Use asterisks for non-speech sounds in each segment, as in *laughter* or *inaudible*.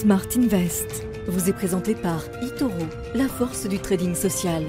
Smart Invest vous est présenté par eToro, la force du trading social.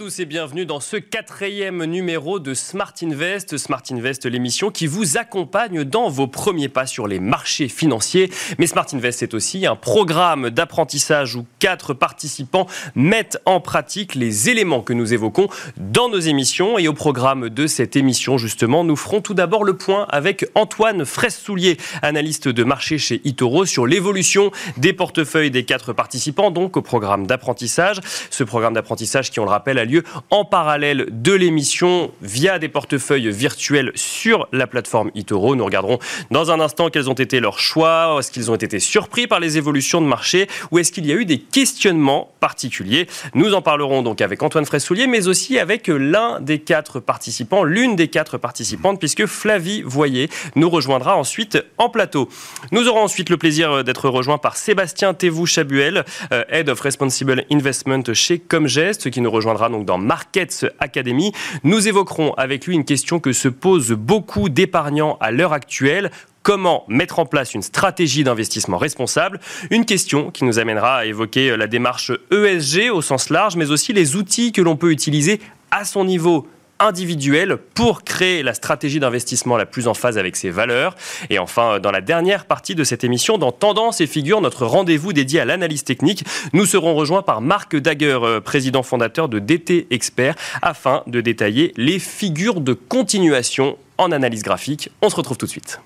Tous et bienvenue dans ce quatrième numéro de Smart Invest. Smart Invest, l'émission qui vous accompagne dans vos premiers pas sur les marchés financiers. Mais Smart Invest, c'est aussi un programme d'apprentissage où quatre participants mettent en pratique les éléments que nous évoquons dans nos émissions. Et au programme de cette émission, justement, nous ferons tout d'abord le point avec Antoine Fraisse-Soulier, analyste de marché chez Itoro, sur l'évolution des portefeuilles des quatre participants, donc au programme d'apprentissage. Ce programme d'apprentissage qui, on le rappelle, a lieu en parallèle de l'émission via des portefeuilles virtuels sur la plateforme Itoro. Nous regarderons dans un instant quels ont été leurs choix, est-ce qu'ils ont été surpris par les évolutions de marché ou est-ce qu'il y a eu des questionnements particuliers. Nous en parlerons donc avec Antoine Fraissoulier, mais aussi avec l'un des quatre participants, l'une des quatre participantes, puisque Flavie Voyer nous rejoindra ensuite en plateau. Nous aurons ensuite le plaisir d'être rejoint par Sébastien Thévou-Chabuel, euh, Head of Responsible Investment chez Comgest, qui nous rejoindra donc dans Markets Academy. Nous évoquerons avec lui une question que se posent beaucoup d'épargnants à l'heure actuelle comment mettre en place une stratégie d'investissement responsable? Une question qui nous amènera à évoquer la démarche ESG au sens large, mais aussi les outils que l'on peut utiliser à son niveau individuel pour créer la stratégie d'investissement la plus en phase avec ses valeurs. Et enfin, dans la dernière partie de cette émission, dans Tendance et Figure, notre rendez-vous dédié à l'analyse technique, nous serons rejoints par Marc Daguer, euh, président fondateur de DT Expert, afin de détailler les figures de continuation en analyse graphique. On se retrouve tout de suite.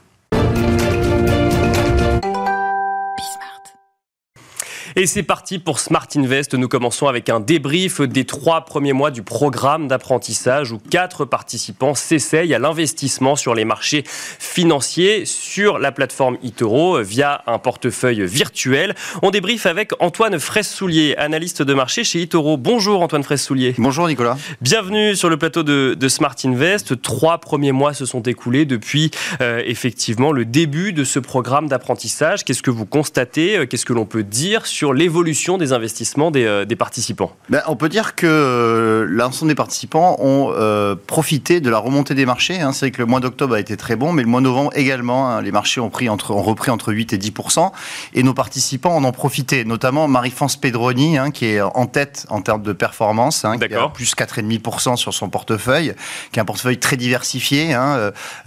Et c'est parti pour Smart Invest. Nous commençons avec un débrief des trois premiers mois du programme d'apprentissage où quatre participants s'essayent à l'investissement sur les marchés financiers sur la plateforme Itoro via un portefeuille virtuel. On débrief avec Antoine Fraisse-Soulier, analyste de marché chez Itoro. Bonjour Antoine Fraisse-Soulier. Bonjour Nicolas. Bienvenue sur le plateau de, Smart Invest. Trois premiers mois se sont écoulés depuis euh, effectivement le début de ce programme d'apprentissage. Qu'est-ce que vous constatez? Qu'est-ce que l'on peut dire sur l'évolution des investissements des, euh, participants ben, On peut dire que euh, l'ensemble des participants ont euh, profité de la remontée des marchés. Hein. C'est vrai que le mois d'octobre a été très bon, mais le mois de novembre également. Hein. Les marchés ont, pris entre, ont repris entre 8 et 10% et nos participants en ont profité, notamment Marie-France Pedroni, hein, qui est en tête en termes de performance, qui a plus 4,5% sur son portefeuille, qui est un portefeuille très diversifié,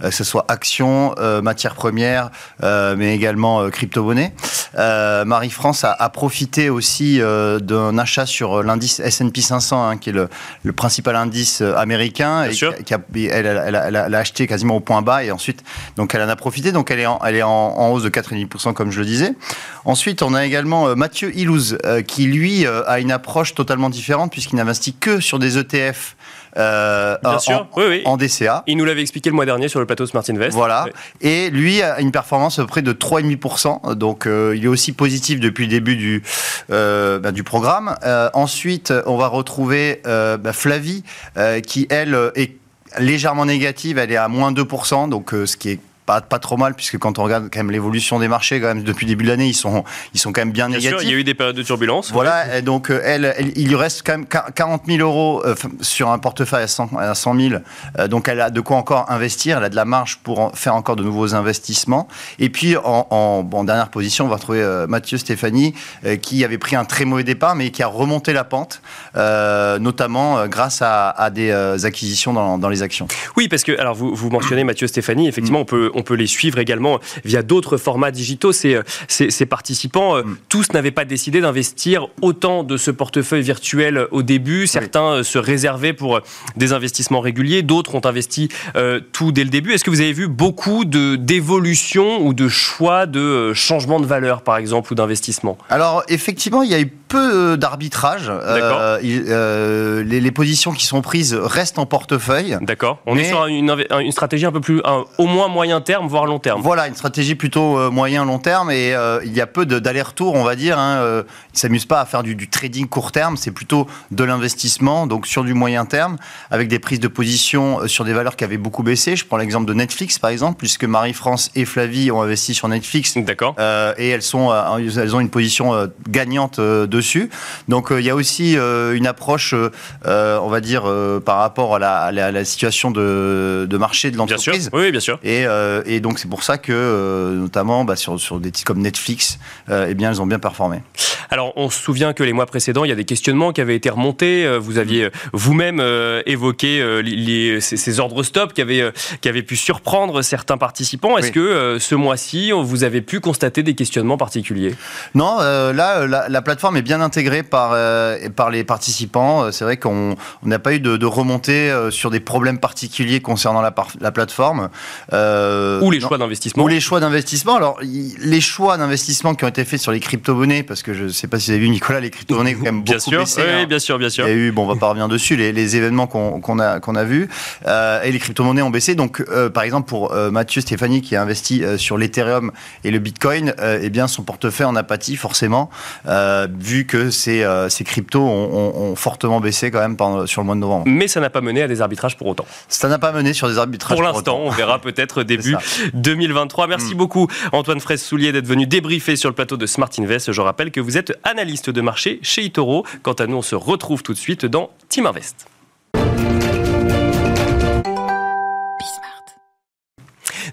que ce soit actions, matières premières, mais également crypto-monnaies. Marie-France a, a profité profité aussi euh, d'un achat sur l'indice S&P 500, hein, qui est le, le, principal indice euh, américain, et qui a, elle, elle, elle, a acheté quasiment au point bas, et ensuite, donc elle en a profité, donc elle est en, elle est en, hausse de 4,5%, comme je le disais. Ensuite, on a également euh, Mathieu Ilouz, qui lui a une approche totalement différente, puisqu'il n'investit que sur des ETF euh, Bien sûr, en, oui, en, DCA. Il nous l'avait expliqué le mois dernier sur le plateau Smart Invest. Voilà. Et lui a une performance à peu près de 3,5%. Donc euh, il est aussi positif depuis le début du, euh, bah, du programme. ensuite, on va retrouver bah, Flavie qui, elle, est légèrement négative. Elle est à moins 2%. Donc ce qui est pas, pas trop mal, puisque quand on regarde quand même l'évolution des marchés, quand même, depuis le début de l'année, ils sont, ils sont quand même bien, négatifs. il y a eu des périodes de turbulence. Voilà, et donc euh, elle, il lui reste quand même 40 000 euros euh, sur un portefeuille à 100, à 100 000. Euh, donc elle a de quoi encore investir, elle a de la marge pour faire encore de nouveaux investissements. Et puis en, en dernière position, on va retrouver Mathieu Stéphanie, qui avait pris un très mauvais départ, mais qui a remonté la pente, notamment grâce à, à des acquisitions dans, dans, les actions. Oui, parce que, alors vous, vous mentionnez Mathieu Stéphanie, effectivement, on peut on peut les suivre également via d'autres formats digitaux. Ces, euh, ces, participants, euh, mm. tous n'avaient pas décidé d'investir autant de ce portefeuille virtuel au début. Certains euh, se réservaient pour des investissements réguliers, d'autres ont investi tout dès le début. Est-ce que vous avez vu beaucoup d'évolution ou de choix de changement de valeur, par exemple, ou d'investissement? Alors, effectivement, il y a eu peu d'arbitrage. les, les, positions qui sont prises restent en portefeuille. D'accord. On est sur une, une, stratégie un peu plus, au moins moyen terme, voire long terme. Voilà, une stratégie plutôt moyen long terme et il y a peu d'aller-retour, on va dire. Hein, ils ne s'amusent pas à faire du, du trading court terme, c'est plutôt de l'investissement, donc sur du moyen terme, avec des prises de position sur des valeurs qui avaient beaucoup baissé. Je prends l'exemple de Netflix, par exemple, puisque Marie-France et Flavie ont investi sur Netflix. D'accord. et elles, sont, elles ont une position gagnante dessus. Donc il y a aussi une approche, on va dire, par rapport à la, la, situation de, de, marché de l'entreprise. Oui, bien sûr. Et, et donc c'est pour ça que, notamment bah, sur, sur des titres comme Netflix, eh bien, elles ont bien performé. Alors, on se souvient que les mois précédents, il y a des questionnements qui avaient été remontés. Euh, vous aviez euh, vous-même euh, évoqué les, ces, ordres stop qui avaient, qui avaient pu surprendre certains participants. Est-ce que ce mois-ci, vous avez pu constater des questionnements particuliers? Non, là, la, plateforme est bien intégrée par, par les participants. C'est vrai qu'on n'a pas eu de, de remontée sur des problèmes particuliers concernant la, la plateforme. Ou les choix d'investissement. Ou les choix d'investissement. Alors, les choix d'investissement qui ont été faits sur les crypto-monnaies, parce que je ne sais pas si vous avez vu, Nicolas, les crypto-monnaies *laughs* quand même bien sûr, baissé, Oui, hein. bien sûr, bien sûr. Il y a eu, bon, on va pas revenir dessus, les, les événements qu'on a, qu'on a vus. Euh, et les crypto-monnaies ont baissé. Donc, euh, par exemple, pour euh, Mathieu Stéphanie, qui a investi sur l'Ethereum et le Bitcoin, eh bien, son portefeuille en a pâti, forcément, vu que ces, ces cryptos ont, ont, fortement baissé quand même pendant, sur le mois de novembre. Mais ça n'a pas mené à des arbitrages pour autant. Ça n'a pas mené sur des arbitrages pour, pour l'instant. On verra peut-être *laughs* début 2023. Merci mm. beaucoup, Antoine Fraisse-Soulier, d'être venu débriefer sur le plateau de Smart Invest. Je rappelle que vous êtes analyste de marché chez Itoro. Quant à nous, on se retrouve tout de suite dans Team Invest.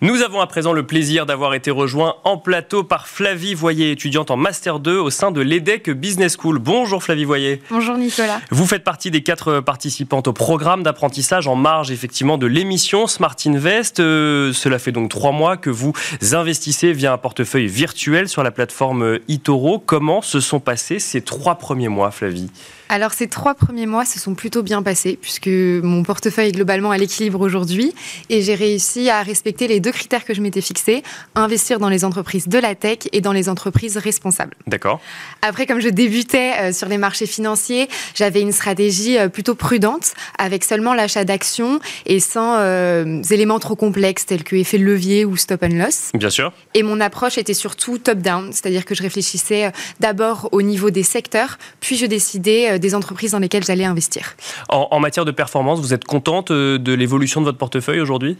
Nous avons à présent le plaisir d'avoir été rejoint en plateau par Flavie Voyer, étudiante en Master 2 au sein de l'EDEC Business School. Bonjour Flavie Voyer. Bonjour Nicolas. Vous faites partie des quatre participantes au programme d'apprentissage en marge effectivement de l'émission Smart Invest. Euh, cela fait donc trois mois que vous investissez via un portefeuille virtuel sur la plateforme eToro. Comment se sont passés ces trois premiers mois, Flavie? Alors ces trois premiers mois se sont plutôt bien passés puisque mon portefeuille est globalement à l'équilibre aujourd'hui et j'ai réussi à respecter les deux critères que je m'étais fixés, investir dans les entreprises de la tech et dans les entreprises responsables. D'accord. Après, comme je débutais euh, sur les marchés financiers, j'avais une stratégie euh, plutôt prudente avec seulement l'achat d'actions et sans euh, éléments trop complexes tels que effet levier ou stop and loss. Bien sûr. Et mon approche était surtout top-down, c'est-à-dire que je réfléchissais d'abord au niveau des secteurs, puis je décidais euh, des entreprises dans lesquelles j'allais investir. En, matière de performance, vous êtes contente euh, de l'évolution de votre portefeuille aujourd'hui?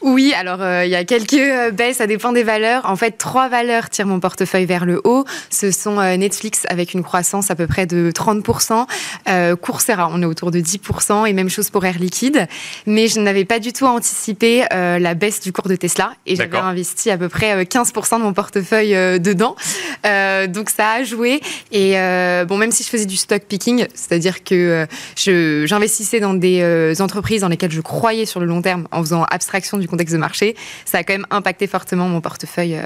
Oui, alors euh, il y a quelques euh, baisses, ça dépend des valeurs. En fait, trois valeurs tirent mon portefeuille vers le haut. Ce sont euh, Netflix avec une croissance à peu près de 30%, Coursera, on est autour de 10%, et même chose pour Air Liquide. Mais je n'avais pas du tout anticipé la baisse du cours de Tesla, et j'avais investi à peu près 15% de mon portefeuille dedans. donc ça a joué. Et bon, même si je faisais du stock picking, c'est-à-dire que j'investissais dans des entreprises dans lesquelles je croyais sur le long terme en faisant abstraction du contexte de marché, ça a quand même impacté fortement mon portefeuille euh,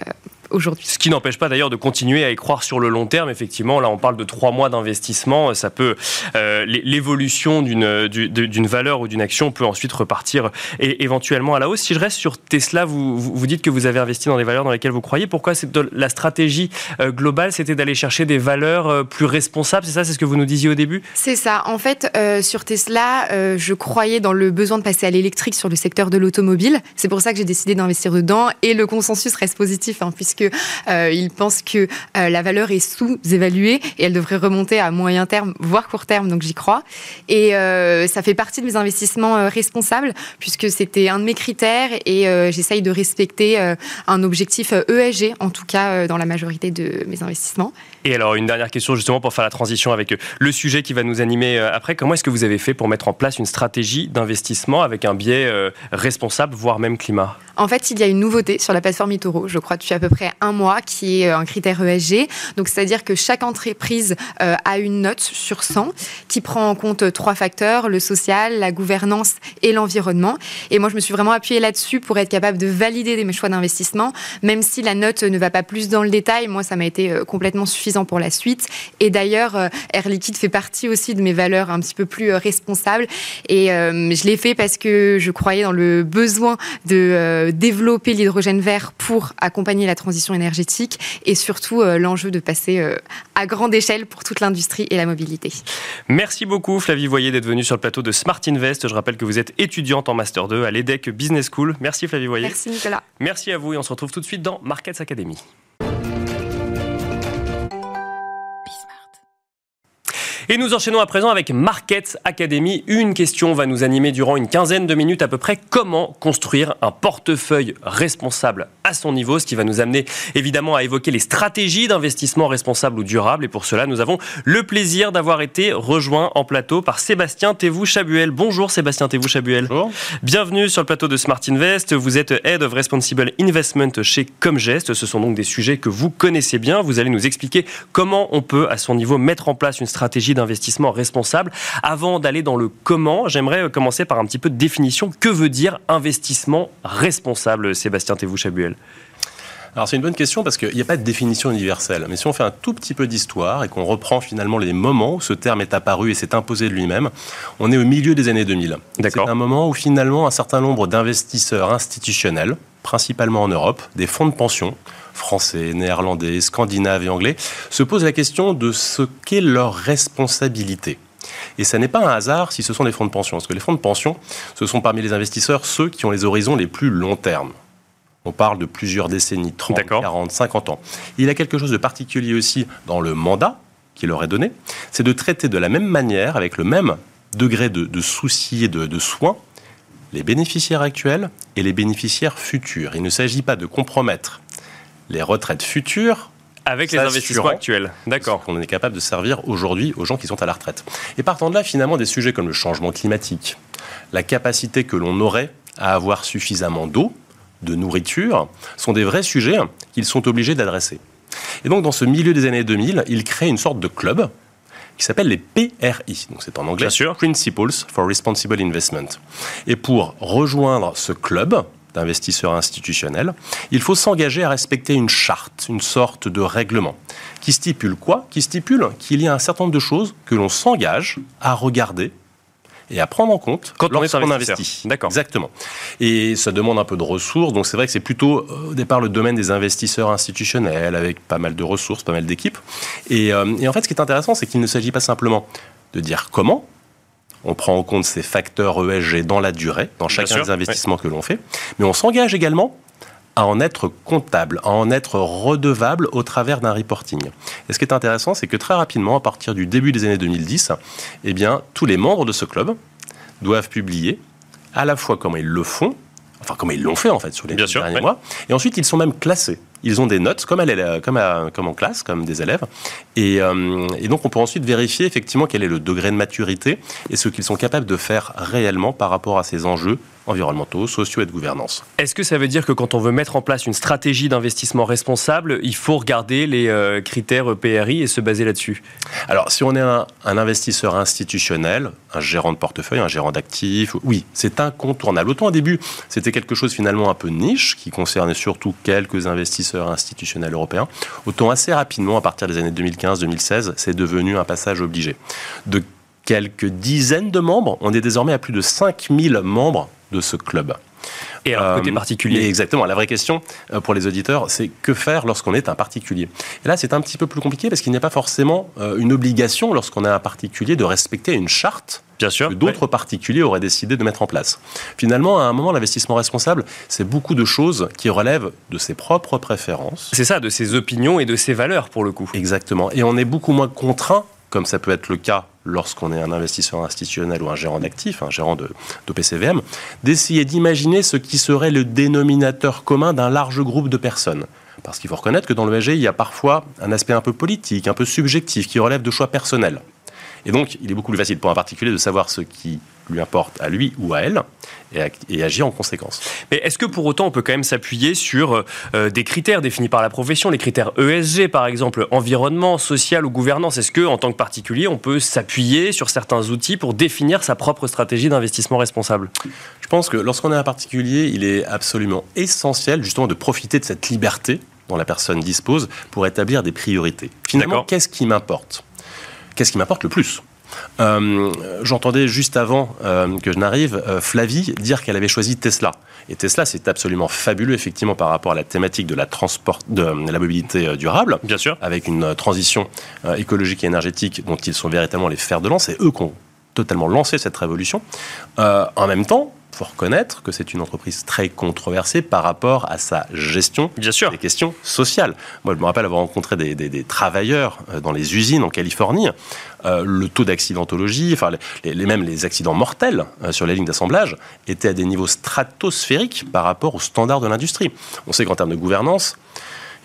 aujourd'hui. Ce qui n'empêche pas d'ailleurs de continuer à y croire sur le long terme. Effectivement, là, on parle de trois mois d'investissement. Ça peut euh, l'évolution d'une d'une valeur ou d'une action peut ensuite repartir et éventuellement à la hausse. Si je reste sur Tesla, vous, vous dites que vous avez investi dans des valeurs dans lesquelles vous croyez. Pourquoi la stratégie euh, globale, c'était d'aller chercher des valeurs euh, plus responsables? C'est ça, c'est ce que vous nous disiez au début? C'est ça. En fait, sur Tesla, je croyais dans le besoin de passer à l'électrique sur le secteur de l'automobile. C'est pour ça que j'ai décidé d'investir dedans et le consensus reste positif, hein, puisque euh, ils pensent que euh, la valeur est sous-évaluée et elle devrait remonter à moyen terme, voire court terme, donc j'y crois. Et euh, ça fait partie de mes investissements responsables, puisque c'était un de mes critères et j'essaye de respecter un objectif ESG, e en tout cas dans la majorité de mes investissements. Et alors, une dernière question justement pour faire la transition avec le sujet qui va nous animer après. Comment est-ce que vous avez fait pour mettre en place une stratégie d'investissement avec un biais responsable, voire même climat? En fait, il y a une nouveauté sur la plateforme eToro, je crois depuis à peu près un mois, qui est euh, un critère ESG. Donc, c'est-à-dire que chaque entreprise euh, a une note sur 100 qui prend en compte trois facteurs, le social, la gouvernance et l'environnement. Et moi, je me suis vraiment appuyée là-dessus pour être capable de valider mes choix d'investissement, même si la note ne va pas plus dans le détail. Moi, ça m'a été euh, complètement suffisant pour la suite. Et d'ailleurs, Air Liquide fait partie aussi de mes valeurs un petit peu plus responsables. Et je l'ai fait parce que je croyais dans le besoin de développer l'hydrogène vert pour accompagner la transition transition énergétique et surtout l'enjeu de passer à grande échelle pour toute l'industrie et la mobilité. Merci beaucoup Flavie Voyer d'être venue sur le plateau de Smart Invest. Je rappelle que vous êtes étudiante en Master 2 à l'EDEC Business School. Merci Flavie Voyer. Merci Nicolas. Merci à vous et on se retrouve tout de suite dans Markets Academy. Et nous enchaînons à présent avec Markets Academy. Une question va nous animer durant une quinzaine de minutes à peu près. Comment construire un portefeuille responsable à son niveau? Ce qui va nous amener évidemment à évoquer les stratégies d'investissement responsable ou durable. Et pour cela, nous avons le plaisir d'avoir été rejoint en plateau par Sébastien Thévou-Chabuel. Bonjour Sébastien Thévou-Chabuel. Bonjour. Bienvenue sur le plateau de Smart Invest. Vous êtes Head of Responsible Investment chez Comgest. Ce sont donc des sujets que vous connaissez bien. Vous allez nous expliquer comment on peut à son niveau mettre en place une stratégie d'investissement responsable. Avant d'aller dans le comment, j'aimerais commencer par un petit peu de définition. Que veut dire investissement responsable, Sébastien Thévou-Chabuel? Alors c'est une bonne question parce qu'il n'y a pas de définition universelle. Mais si on fait un tout petit peu d'histoire et qu'on reprend finalement les moments où ce terme est apparu et s'est imposé de lui-même, on est au milieu des années 2000. C'est un moment où finalement un certain nombre d'investisseurs institutionnels, principalement en Europe, des fonds de pension, français, néerlandais, scandinaves et anglais, se posent la question de ce qu'est leur responsabilité. Et ça n'est pas un hasard si ce sont des fonds de pension, parce que les fonds de pension, ce sont parmi les investisseurs ceux qui ont les horizons les plus long terme. On parle de plusieurs décennies, 30, 40, 50 ans. Il y a quelque chose de particulier aussi dans le mandat qui leur est donné, c'est de traiter de la même manière, avec le même degré de, souci et de, de soin, les bénéficiaires actuels et les bénéficiaires futurs. Il ne s'agit pas de compromettre les retraites futures avec les investissements actuels. D'accord. Qu'on est capable de servir aujourd'hui aux gens qui sont à la retraite. Et partant de là, finalement, des sujets comme le changement climatique, la capacité que l'on aurait à avoir suffisamment d'eau, de nourriture, sont des vrais sujets qu'ils sont obligés d'adresser. Et donc, dans ce milieu des années 2000, ils créent une sorte de club qui s'appelle les PRI. Donc, c'est en anglais. Principles for Responsible Investment. Et pour rejoindre ce club, d'investisseurs institutionnels, il faut s'engager à respecter une charte, une sorte de règlement, qui stipule quoi? Qui stipule qu'il y a un certain nombre de choses que l'on s'engage à regarder et à prendre en compte quand on est investit. D'accord. Exactement. Et ça demande un peu de ressources. Donc c'est vrai que c'est plutôt euh, au départ le domaine des investisseurs institutionnels avec pas mal de ressources, pas mal d'équipes. Et, euh, et en fait, ce qui est intéressant, c'est qu'il ne s'agit pas simplement de dire comment, on prend en compte ces facteurs ESG dans la durée, dans chacun des investissements que l'on fait, mais on s'engage également à en être comptable, à en être redevable au travers d'un reporting. Et ce qui est intéressant, c'est que très rapidement, à partir du début des années 2010, eh bien, tous les membres de ce club doivent publier à la fois comment ils le font, enfin comment ils l'ont fait en fait sur les derniers mois, et ensuite ils sont même classés ils ont des notes comme, elle, comme, en classe, comme des élèves. Euh, et, donc, on peut ensuite vérifier effectivement quel est le degré de maturité et ce qu'ils sont capables de faire réellement par rapport à ces enjeux environnementaux, sociaux et de gouvernance. Est-ce que ça veut dire que quand on veut mettre en place une stratégie d'investissement responsable, il faut regarder les euh, critères PRI et se baser là-dessus? Alors, si on est un, investisseur institutionnel, un gérant de portefeuille, un gérant d'actifs, oui, c'est incontournable. Autant au début, c'était quelque chose finalement un peu niche, qui concernait surtout quelques investisseurs institutionnels européens, autant assez rapidement, à partir des années 2015-2016, c'est devenu un passage obligé. De quelques dizaines de membres, on est désormais à plus de 5000 membres de ce club. Et un côté euh, particulier. Exactement. La vraie question euh, pour les auditeurs, c'est que faire lorsqu'on est un particulier? Et là, c'est un petit peu plus compliqué parce qu'il n'y a pas forcément euh, une obligation lorsqu'on est un particulier de respecter une charte Bien sûr, que d'autres particuliers auraient décidé de mettre en place. Finalement, à un moment, l'investissement responsable, c'est beaucoup de choses qui relèvent de ses propres préférences. C'est ça, de ses opinions et de ses valeurs pour le coup. Exactement. Et on est beaucoup moins contraint comme ça peut être le cas lorsqu'on est un investisseur institutionnel ou un gérant d'actifs, un gérant d'OPCVM, d'essayer d'imaginer ce qui serait le dénominateur commun d'un large groupe de personnes. Parce qu'il faut reconnaître que dans le il y a parfois un aspect un peu politique, un peu subjectif, qui relève de choix personnels. Et donc, il est beaucoup plus facile pour un particulier de savoir ce qui lui importe à lui ou à elle et, agir en conséquence. Mais est-ce que pour autant on peut quand même s'appuyer sur euh, des critères définis par la profession, les critères ESG par exemple, environnement, social ou gouvernance? Est-ce que en tant que particulier on peut s'appuyer sur certains outils pour définir sa propre stratégie d'investissement responsable? Je pense que lorsqu'on est un particulier, il est absolument essentiel justement de profiter de cette liberté dont la personne dispose pour établir des priorités. Finalement, qu'est-ce qui m'importe? Qu'est-ce qui m'apporte le plus? Euh, J'entendais juste avant euh, que je n'arrive Flavie dire qu'elle avait choisi Tesla. Et Tesla, c'est absolument fabuleux, effectivement, par rapport à la thématique de la, transport, de la mobilité durable. Bien sûr. Avec une transition écologique et énergétique dont ils sont véritablement les fers de lance. Et eux qui ont totalement lancé cette révolution. en même temps, faut reconnaître que c'est une entreprise très controversée par rapport à sa gestion Bien sûr. des questions sociales. Moi, je me rappelle avoir rencontré des, travailleurs euh, dans les usines en Californie. Euh, le taux d'accidentologie, enfin les, mêmes les accidents mortels euh, sur les lignes d'assemblage étaient à des niveaux stratosphériques par rapport aux standards de l'industrie. On sait qu'en termes de gouvernance,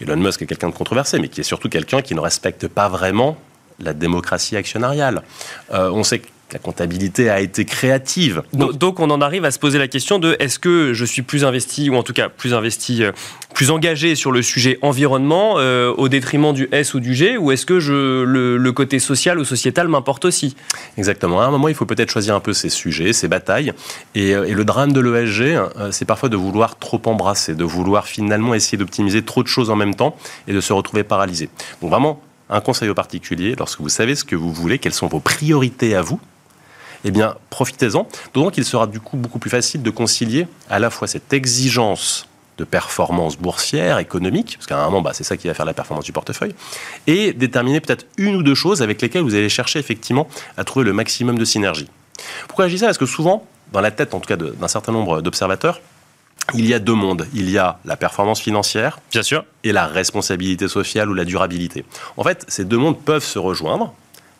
Elon Musk est quelqu'un de controversé, mais qui est surtout quelqu'un qui ne respecte pas vraiment la démocratie actionnariale. on sait que la comptabilité a été créative. Donc, on en arrive à se poser la question de est-ce que je suis plus investi, ou en tout cas plus investi, euh, plus engagé sur le sujet environnement euh, au détriment du S ou du G, ou est-ce que je, le, côté social ou sociétal m'importe aussi? Exactement. À un moment, il faut peut-être choisir un peu ses sujets, ses batailles. Et, euh, et le drame de l'ESG, c'est parfois de vouloir trop embrasser, de vouloir finalement essayer d'optimiser trop de choses en même temps et de se retrouver paralysé. Donc vraiment, un conseil au particulier, lorsque vous savez ce que vous voulez, quelles sont vos priorités à vous, eh bien, profitez-en. D'autant qu'il sera du coup beaucoup plus facile de concilier à la fois cette exigence de performance boursière, économique, parce qu'à un moment, bah, c'est ça qui va faire la performance du portefeuille, et déterminer peut-être une ou deux choses avec lesquelles vous allez chercher effectivement à trouver le maximum de synergie. Pourquoi je dis ça? Parce que souvent, dans la tête en tout cas d'un certain nombre d'observateurs, il y a deux mondes. Il y a la performance financière, bien sûr, et la responsabilité sociale ou la durabilité. En fait, ces deux mondes peuvent se rejoindre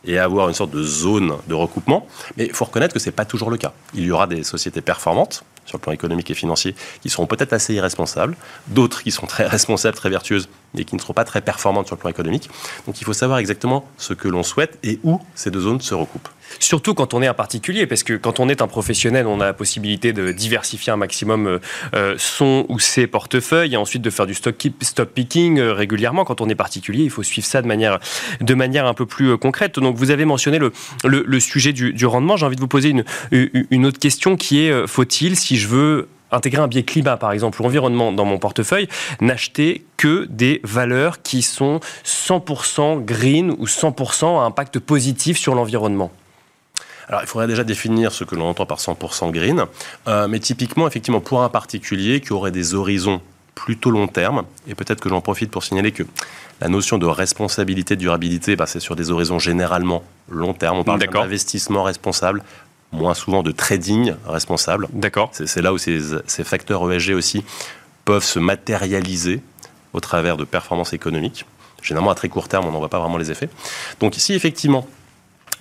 et avoir une sorte de zone de recoupement. Mais il faut reconnaître que ce n'est pas toujours le cas. Il y aura des sociétés performantes sur le plan économique et financier qui seront peut-être assez irresponsables, d'autres qui sont très *laughs* responsables, très vertueuses, mais qui ne seront pas très performantes sur le plan économique. Donc il faut savoir exactement ce que l'on souhaite et où ces deux zones se recoupent. Surtout quand on est un particulier, parce que quand on est un professionnel, on a la possibilité de diversifier un maximum euh, euh, son ou ses portefeuilles et ensuite de faire du stock, stop picking euh, régulièrement. Quand on est particulier, il faut suivre ça de manière, de manière un peu plus concrète. Donc vous avez mentionné le, sujet du, du rendement. J'ai envie de vous poser une, une autre question qui est, faut-il, si je veux intégrer un biais climat, par exemple, ou environnement dans mon portefeuille, n'acheter que des valeurs qui sont 100% green ou 100% à impact positif sur l'environnement? Alors, il faudrait déjà définir ce que l'on entend par 100% green. Euh, mais typiquement, effectivement, pour un particulier qui aurait des horizons plutôt long terme, et peut-être que j'en profite pour signaler que la notion de responsabilité, de durabilité, bah, c'est sur des horizons généralement long terme. On parle d'investissement responsable, moins souvent de trading responsable. D'accord. C'est là où ces, ces, facteurs ESG aussi peuvent se matérialiser au travers de performances économiques. Généralement, à très court terme, on n'en voit pas vraiment les effets. Donc, si effectivement,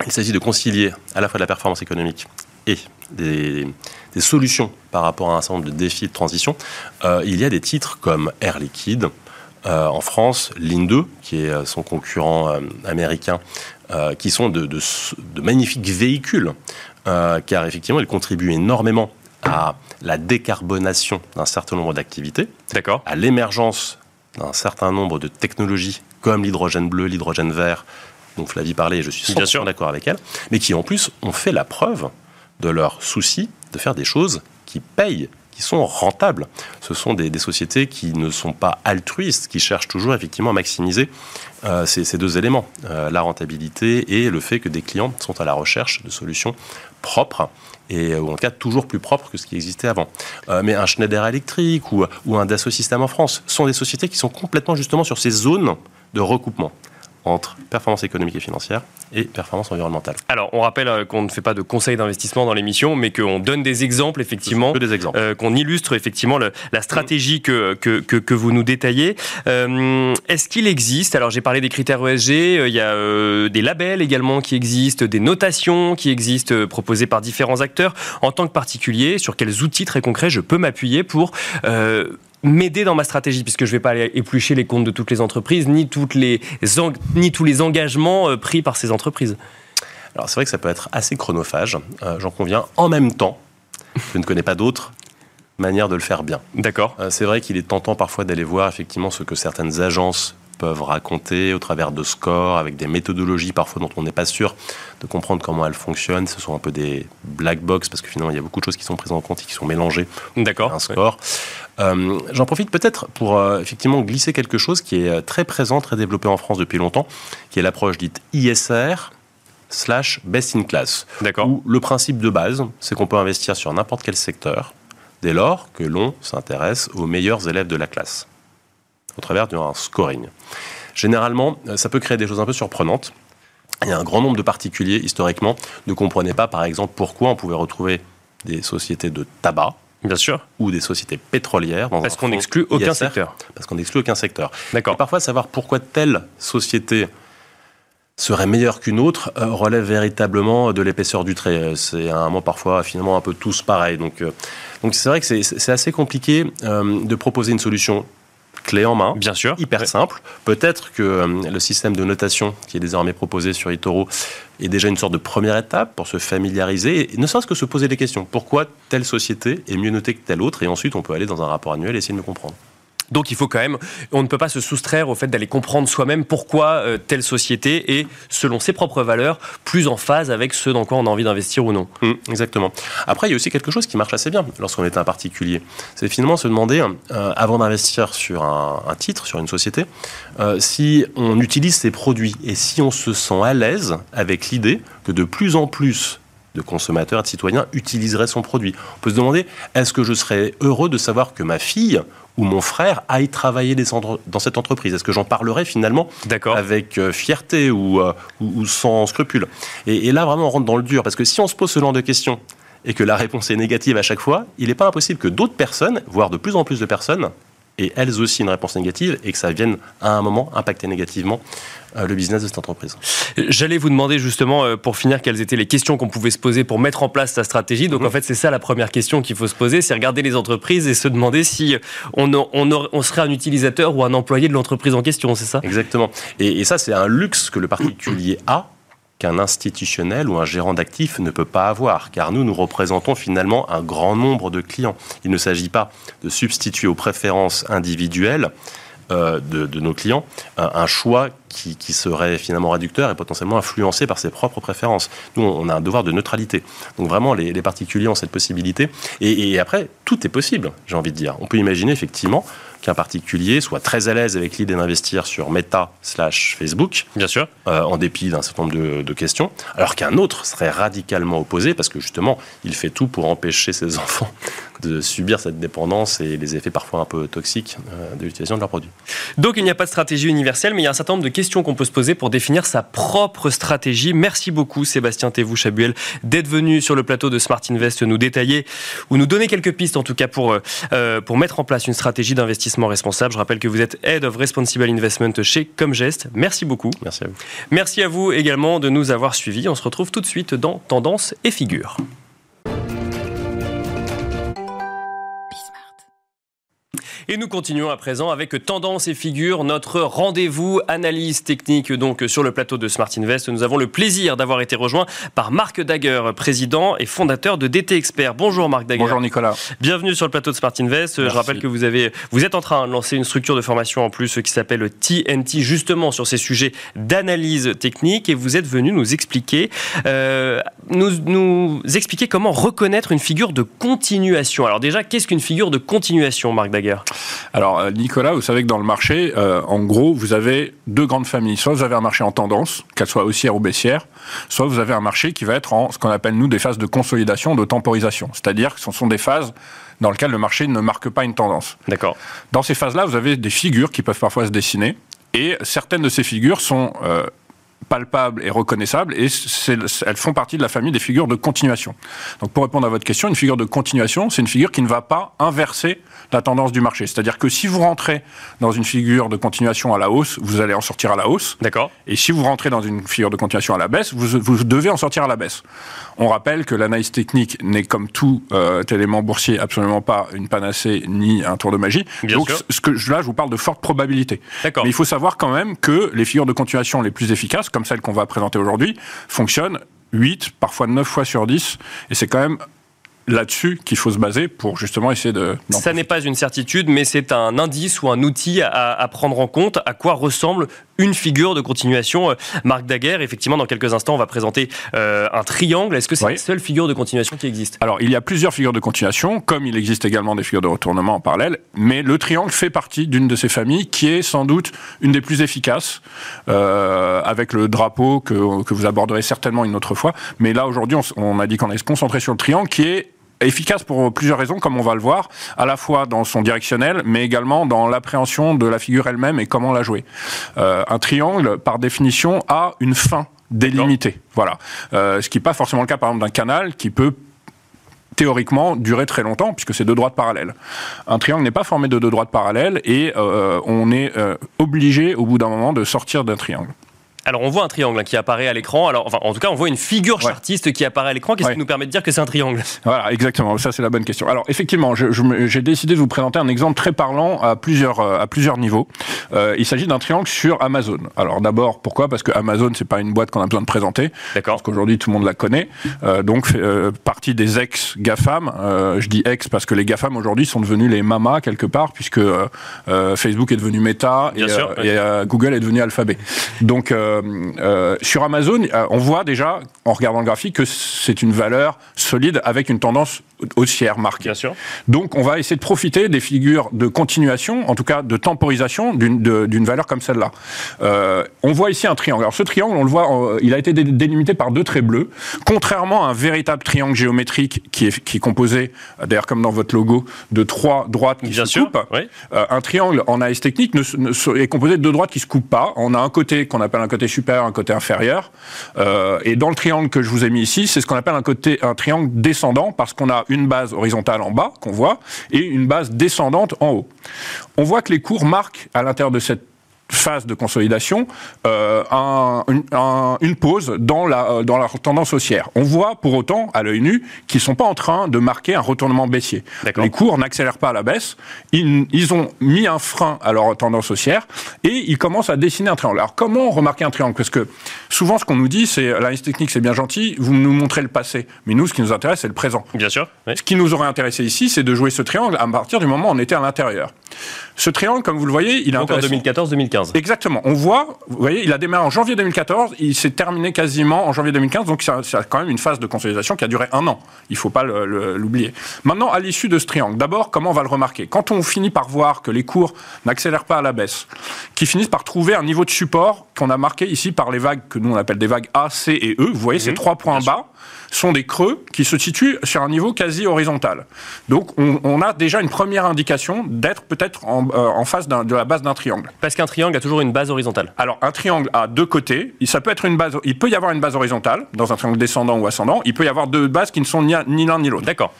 il s'agit de concilier à la fois de la performance économique et des, solutions par rapport à un certain nombre de défis de transition. Euh, il y a des titres comme Air Liquide, euh, en France, Linde, qui est euh, son concurrent américain, qui sont de, magnifiques véhicules, car effectivement, ils contribuent énormément à la décarbonation d'un certain nombre d'activités, à l'émergence d'un certain nombre de technologies comme l'hydrogène bleu, l'hydrogène vert, dont Flavie parlait, je suis 100% d'accord avec elle, mais qui en plus ont fait la preuve de leur souci de faire des choses qui payent qui sont rentables. Ce sont des, sociétés qui ne sont pas altruistes, qui cherchent toujours effectivement à maximiser euh, ces, deux éléments, euh, la rentabilité et le fait que des clients sont à la recherche de solutions propres et ou en tout cas toujours plus propres que ce qui existait avant. Euh, mais un Schneider Electric ou, ou un Dassault Systèmes en France sont des sociétés qui sont complètement justement sur ces zones de recoupement entre performance économique et financière et performance environnementale. Alors, on rappelle euh, qu'on ne fait pas de conseils d'investissement dans l'émission, mais qu'on donne des exemples, effectivement, des exemples. Euh, qu'on illustre effectivement la stratégie que, que, que, vous nous détaillez. Euh, est-ce qu'il existe, alors j'ai parlé des critères ESG, il y a des labels également qui existent, des notations qui existent proposées par différents acteurs. En tant que particulier, sur quels outils très concrets je peux m'appuyer pour m'aider dans ma stratégie, puisque je ne vais pas aller éplucher les comptes de toutes les entreprises, ni, toutes les ni tous les engagements euh, pris par ces entreprises. Alors c'est vrai que ça peut être assez chronophage, euh, j'en conviens. En même temps, je ne connais pas d'autres manières de le faire bien. D'accord. Euh, c'est vrai qu'il est tentant parfois d'aller voir effectivement ce que certaines agences peuvent raconter au travers de scores, avec des méthodologies parfois dont on n'est pas sûr de comprendre comment elles fonctionnent. Ce sont un peu des black box parce que finalement il y a beaucoup de choses qui sont prises en compte et qui sont mélangées. D'accord. Un score. Euh, j'en profite peut-être pour euh, effectivement glisser quelque chose qui est euh, très présent, très développé en France depuis longtemps, qui est l'approche dite ISR slash best in class. D'accord. Où le principe de base, c'est qu'on peut investir sur n'importe quel secteur dès lors que l'on s'intéresse aux meilleurs élèves de la classe, au travers d'un scoring. Généralement, ça peut créer des choses un peu surprenantes. Il y a un grand nombre de particuliers, historiquement, ne comprenaient pas, par exemple, pourquoi on pouvait retrouver des sociétés de tabac, Bien sûr. Ou des sociétés pétrolières. parce qu'on n'exclut aucun secteur. Parce qu'on n'exclut aucun secteur. D'accord. Et parfois, savoir pourquoi telle société serait meilleure qu'une autre euh, relève véritablement de l'épaisseur du trait. C'est un moment parfois finalement un peu tous pareils. Donc, euh, donc c'est vrai que c'est assez compliqué euh, de proposer une solution clé en main. Bien sûr. Hyper simple. Peut-être que euh, le système de notation qui est désormais proposé sur eToro est déjà une sorte de première étape pour se familiariser et ne serait-ce que se poser des questions. Pourquoi telle société est mieux notée que telle autre? Et ensuite, on peut aller dans un rapport annuel et essayer de le comprendre. Donc il faut quand même, on ne peut pas se soustraire au fait d'aller comprendre soi-même pourquoi euh, telle société est, selon ses propres valeurs, plus en phase avec ce dans quoi on a envie d'investir ou non. Mmh, exactement. Après, il y a aussi quelque chose qui marche assez bien lorsqu'on est un particulier. C'est finalement se demander, euh, avant d'investir sur un, titre, sur une société, euh, si on utilise ces produits et si on se sent à l'aise avec l'idée que de plus en plus de consommateurs et de citoyens utiliseraient son produit. On peut se demander, est-ce que je serais heureux de savoir que ma fille ou mon frère aille travailler dans cette entreprise? Est-ce que j'en parlerai finalement avec euh, fierté euh, ou, sans scrupule? Et, et, là, vraiment, on rentre dans le dur, parce que si on se pose ce genre de questions et que la réponse est négative à chaque fois, il n'est pas impossible que d'autres personnes, voire de plus en plus de personnes, aient elles aussi une réponse négative et que ça vienne à un moment impacter négativement euh, le business de cette entreprise. J'allais vous demander justement, euh, pour finir, quelles étaient les questions qu'on pouvait se poser pour mettre en place sa stratégie. Donc mhm. en fait, c'est ça la première question qu'il faut se poser, c'est regarder les entreprises et se demander si on, on, serait un utilisateur ou un employé de l'entreprise en question, c'est ça? Exactement. Et, et ça, c'est un luxe que le particulier a qu'un institutionnel ou un gérant d'actifs ne peut pas avoir, car nous, nous représentons finalement un grand nombre de clients. Il ne s'agit pas de substituer aux préférences individuelles euh, de, nos clients un, choix qui, serait finalement réducteur et potentiellement influencé par ses propres préférences. Nous, on a un devoir de neutralité. Donc vraiment, les, particuliers ont cette possibilité. Et, après, tout est possible, j'ai envie de dire. On peut imaginer effectivement qu'un particulier soit très à l'aise avec l'idée d'investir sur Meta slash Facebook, bien sûr, euh, en dépit d'un certain nombre de, de questions, alors qu'un autre serait radicalement opposé parce que justement, il fait tout pour empêcher ses *laughs* enfants de subir cette dépendance et les effets parfois un peu toxiques euh, de l'utilisation de leurs produits. Donc il n'y a pas de stratégie universelle, mais il y a un certain nombre de questions qu'on peut se poser pour définir sa propre stratégie. Merci beaucoup Sébastien Thévou-Chabuel d'être venu sur le plateau de Smart Invest nous détailler ou nous donner quelques pistes en tout cas pour, euh, pour mettre en place une stratégie d'investissement responsable. Je rappelle que vous êtes Head of Responsible Investment chez Comgest. Merci beaucoup. Merci à vous. Merci à vous également de nous avoir suivis. On se retrouve tout de suite dans Tendance et Figure. Et nous continuons à présent avec Tendance et Figure, notre rendez-vous analyse technique donc sur le plateau de Smart Invest. Nous avons le plaisir d'avoir été rejoint par Marc Daguer, président et fondateur de DT Expert. Bonjour Marc Daguer. Bonjour Nicolas. Bienvenue sur le plateau de Smart Invest. Je rappelle que vous avez, vous êtes en train de lancer une structure de formation en plus qui s'appelle TNT justement sur ces sujets d'analyse technique et vous êtes venu nous expliquer, euh, nous, nous expliquer comment reconnaître une figure de continuation. Alors déjà, qu'est-ce qu'une figure de continuation, Marc Daguer alors, euh, Nicolas, vous savez que dans le marché, euh, en gros, vous avez deux grandes familles. Soit vous avez un marché en tendance, qu'elle soit haussière ou baissière, soit vous avez un marché qui va être en ce qu'on appelle, nous, des phases de consolidation, de temporisation. C'est-à-dire que ce sont des phases dans lesquelles le marché ne marque pas une tendance. D'accord. Dans ces phases-là, vous avez des figures qui peuvent parfois se dessiner. Et certaines de ces figures sont euh, palpables et reconnaissables, et elles font partie de la famille des figures de continuation. Donc pour répondre à votre question, une figure de continuation, c'est une figure qui ne va pas inverser la tendance du marché. C'est-à-dire que si vous rentrez dans une figure de continuation à la hausse, vous allez en sortir à la hausse. D'accord. Et si vous rentrez dans une figure de continuation à la baisse, vous, vous devez en sortir à la baisse. On rappelle que l'analyse technique n'est comme tout euh, élément boursier absolument pas une panacée ni un tour de magie. Bien Donc Ce que, là, je vous parle de forte probabilité. Mais il faut savoir quand même que les figures de continuation les plus efficaces, comme celle qu'on va présenter aujourd'hui, fonctionnent 8, parfois 9 fois sur 10. Et c'est quand même là-dessus qu'il faut se baser pour justement essayer de... Ça n'est pas une certitude, mais c'est un indice ou un outil à, prendre en compte à quoi ressemble une figure de continuation. Marc Daguerre, effectivement, dans quelques instants, on va présenter un triangle. Est-ce que c'est la seule figure de continuation qui existe? Alors, il y a plusieurs figures de continuation, comme il existe également des figures de retournement en parallèle, mais le triangle fait partie d'une de ces familles qui est sans doute une des plus efficaces, avec le drapeau que, que vous aborderez certainement une autre fois. Mais là, aujourd'hui, on, on a dit qu'on allait se concentrer sur le triangle qui est efficace pour plusieurs raisons, comme on va le voir, à la fois dans son directionnel, mais également dans l'appréhension de la figure elle-même et comment la jouer. Euh, un triangle, par définition, a une fin délimitée. Voilà. Euh, ce qui n'est pas forcément le cas, par exemple, d'un canal qui peut théoriquement durer très longtemps puisque c'est deux droites parallèles. Un triangle n'est pas formé de deux droites parallèles et euh, on est obligé au bout d'un moment de sortir d'un triangle. Alors on voit un triangle hein, qui apparaît à l'écran. Alors enfin, en tout cas, on voit une figure chartiste qui apparaît à l'écran. Qu'est-ce qui nous permet de dire que c'est un triangle? Voilà, exactement. Ça c'est la bonne question. Alors effectivement, j'ai décidé de vous présenter un exemple très parlant à plusieurs euh, à plusieurs niveaux. Euh, il s'agit d'un triangle sur Amazon. Alors d'abord, pourquoi? Parce que Amazon c'est pas une boîte qu'on a besoin de présenter. D'accord. Parce qu'aujourd'hui tout le monde la connaît. Euh, donc euh, partie des ex Gafam. Euh, je dis ex parce que les Gafam aujourd'hui sont devenus les mamas quelque part puisque Facebook est devenu Meta et, et Google est devenu Alphabet. Donc euh, euh, sur Amazon, euh, on voit déjà, en regardant le graphique, que c'est une valeur solide avec une tendance haussière marquée. Bien sûr. Donc, on va essayer de profiter des figures de continuation, en tout cas de temporisation d'une valeur comme celle-là. on voit ici un triangle. Alors, ce triangle, on le voit, il a été délimité par deux traits bleus, contrairement à un véritable triangle géométrique qui est, qui est composé, d'ailleurs comme dans votre logo, de trois droites qui Bien se sûr, coupent. Oui. un triangle en AS technique ne, ne, est composé de deux droites qui se coupent pas. On a un côté qu'on appelle un côté supérieur, un côté inférieur. Euh, et dans le triangle que je vous ai mis ici, c'est ce qu'on appelle un côté un triangle descendant parce qu'on a une base horizontale en bas qu'on voit et une base descendante en haut. On voit que les cours marquent à l'intérieur de cette phase de consolidation euh, un, un, une pause dans la, euh, dans la tendance haussière. On voit pour autant, à l'œil nu, qu'ils ne sont pas en train de marquer un retournement baissier. Les cours n'accélèrent pas à la baisse, ils, ils, ont mis un frein à leur tendance haussière et ils commencent à dessiner un triangle. Alors comment remarquer un triangle? Parce que souvent ce qu'on nous dit, c'est l'analyse technique c'est bien gentil, vous nous montrez le passé, mais nous ce qui nous intéresse c'est le présent. Bien sûr. Oui. Ce qui nous aurait intéressé ici, c'est de jouer ce triangle à partir du moment où on était à l'intérieur. Ce triangle, comme vous le voyez, il est Donc en 2014-2015. Exactement. On voit, vous voyez, il a démarré en janvier 2014, il s'est terminé quasiment en janvier 2015, donc c'est quand même une phase de consolidation qui a duré un an. Il ne faut pas l'oublier. Maintenant, à l'issue de ce triangle, d'abord, comment on va le remarquer? Quand on finit par voir que les cours n'accélèrent pas à la baisse, qui finissent par trouver un niveau de support qu'on a marqué ici par les vagues que nous on appelle des vagues A, C et E, vous voyez mmh, ces trois points bas sont des creux qui se situent sur un niveau quasi horizontal. Donc on, on a déjà une première indication d'être peut-être en, euh, en, face de la base d'un triangle. Parce qu'un triangle a toujours une base horizontale. Alors un triangle a deux côtés. Ça peut être une base. Il peut y avoir une base horizontale dans un triangle descendant ou ascendant. Il peut y avoir deux bases qui ne sont ni, ni l'un ni l'autre. D'accord.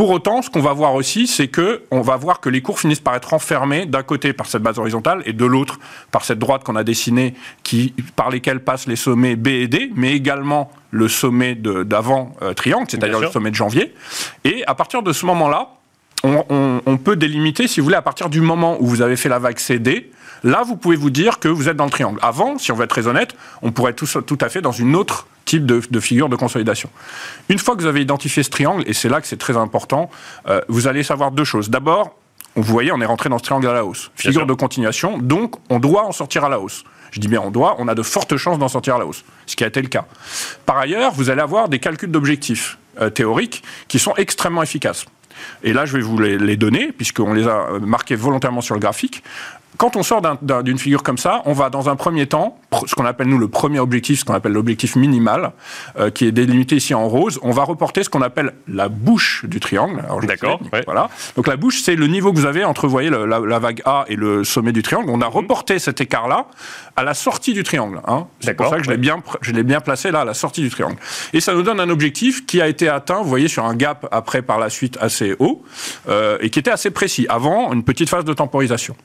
Pour autant, ce qu'on va voir aussi, c'est que on va voir que les cours finissent par être enfermés d'un côté par cette base horizontale et de l'autre par cette droite qu'on a dessinée, qui par lesquelles passent les sommets B et D, mais également le sommet d'avant euh, triangle, c'est-à-dire le sommet de janvier. Et à partir de ce moment-là, on, on, on, peut délimiter, si vous voulez, à partir du moment où vous avez fait la vague CD, là, vous pouvez vous dire que vous êtes dans le triangle. Avant, si on veut être très honnête, on pourrait être tout, tout à fait dans une autre type de, de, figure de consolidation. Une fois que vous avez identifié ce triangle, et c'est là que c'est très important, euh, vous allez savoir deux choses. D'abord, vous voyez, on est rentré dans ce triangle à la hausse. Figure de continuation, donc on doit en sortir à la hausse. Je dis bien on doit, on a de fortes chances d'en sortir à la hausse, ce qui a été le cas. Par ailleurs, vous allez avoir des calculs d'objectifs euh, théoriques qui sont extrêmement efficaces. Et là, je vais vous les, les donner, puisqu'on les a marqués volontairement sur le graphique. Quand on sort d'une un, figure comme ça, on va dans un premier temps, ce qu'on appelle nous le premier objectif, ce qu'on appelle l'objectif minimal, euh, qui est délimité ici en rose, on va reporter ce qu'on appelle la bouche du triangle. D'accord. Ouais. Voilà. Donc la bouche, c'est le niveau que vous avez entre, vous voyez, le, la, la, vague A et le sommet du triangle. On a reporté cet écart-là à la sortie du triangle. Hein. C'est pour ça que je l'ai bien, je l'ai bien placé là, à la sortie du triangle. Et ça nous donne un objectif qui a été atteint, vous voyez, sur un gap après par la suite assez haut euh, et qui était assez précis avant une petite phase de temporisation.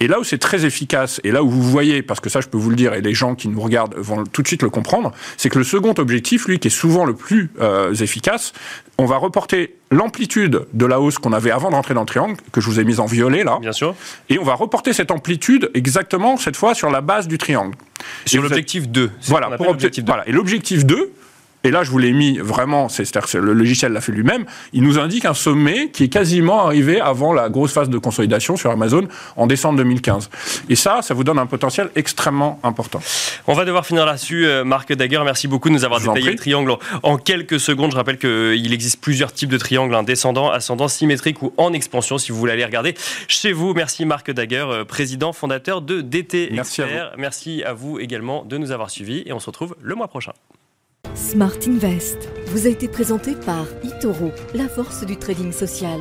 Et là où c'est très efficace, et là où vous voyez, parce que ça je peux vous le dire, et les gens qui nous regardent vont tout de suite le comprendre, c'est que le second objectif, lui, qui est souvent le plus euh, efficace, on va reporter l'amplitude de la hausse qu'on avait avant de rentrer dans le triangle, que je vous ai mise en violet là. Bien sûr. Et on va reporter cette amplitude exactement, cette fois, sur la base du triangle. Sur l'objectif 2. Voilà, pour l'objectif 2. Voilà. Et l'objectif 2, et là je vous l'ai mis vraiment, c'est-à-dire que le logiciel l'a fait lui-même, il nous indique un sommet qui est quasiment arrivé avant la grosse phase de consolidation sur Amazon en décembre 2015. Et ça, ça vous donne un potentiel extrêmement important. On va devoir finir là-dessus, euh, Marc Daguerre. Merci beaucoup de nous avoir détaillé le triangle en quelques secondes. Je rappelle qu'il existe plusieurs types de triangles, un descendant, ascendant, symétrique ou en expansion, si vous voulez aller regarder chez vous. Merci Marc Daguerre, euh, président fondateur de DT Merci Expert. Merci à vous également de nous avoir suivis et on se retrouve le mois prochain. Smart Invest vous a été présenté par Itoro, la force du trading social.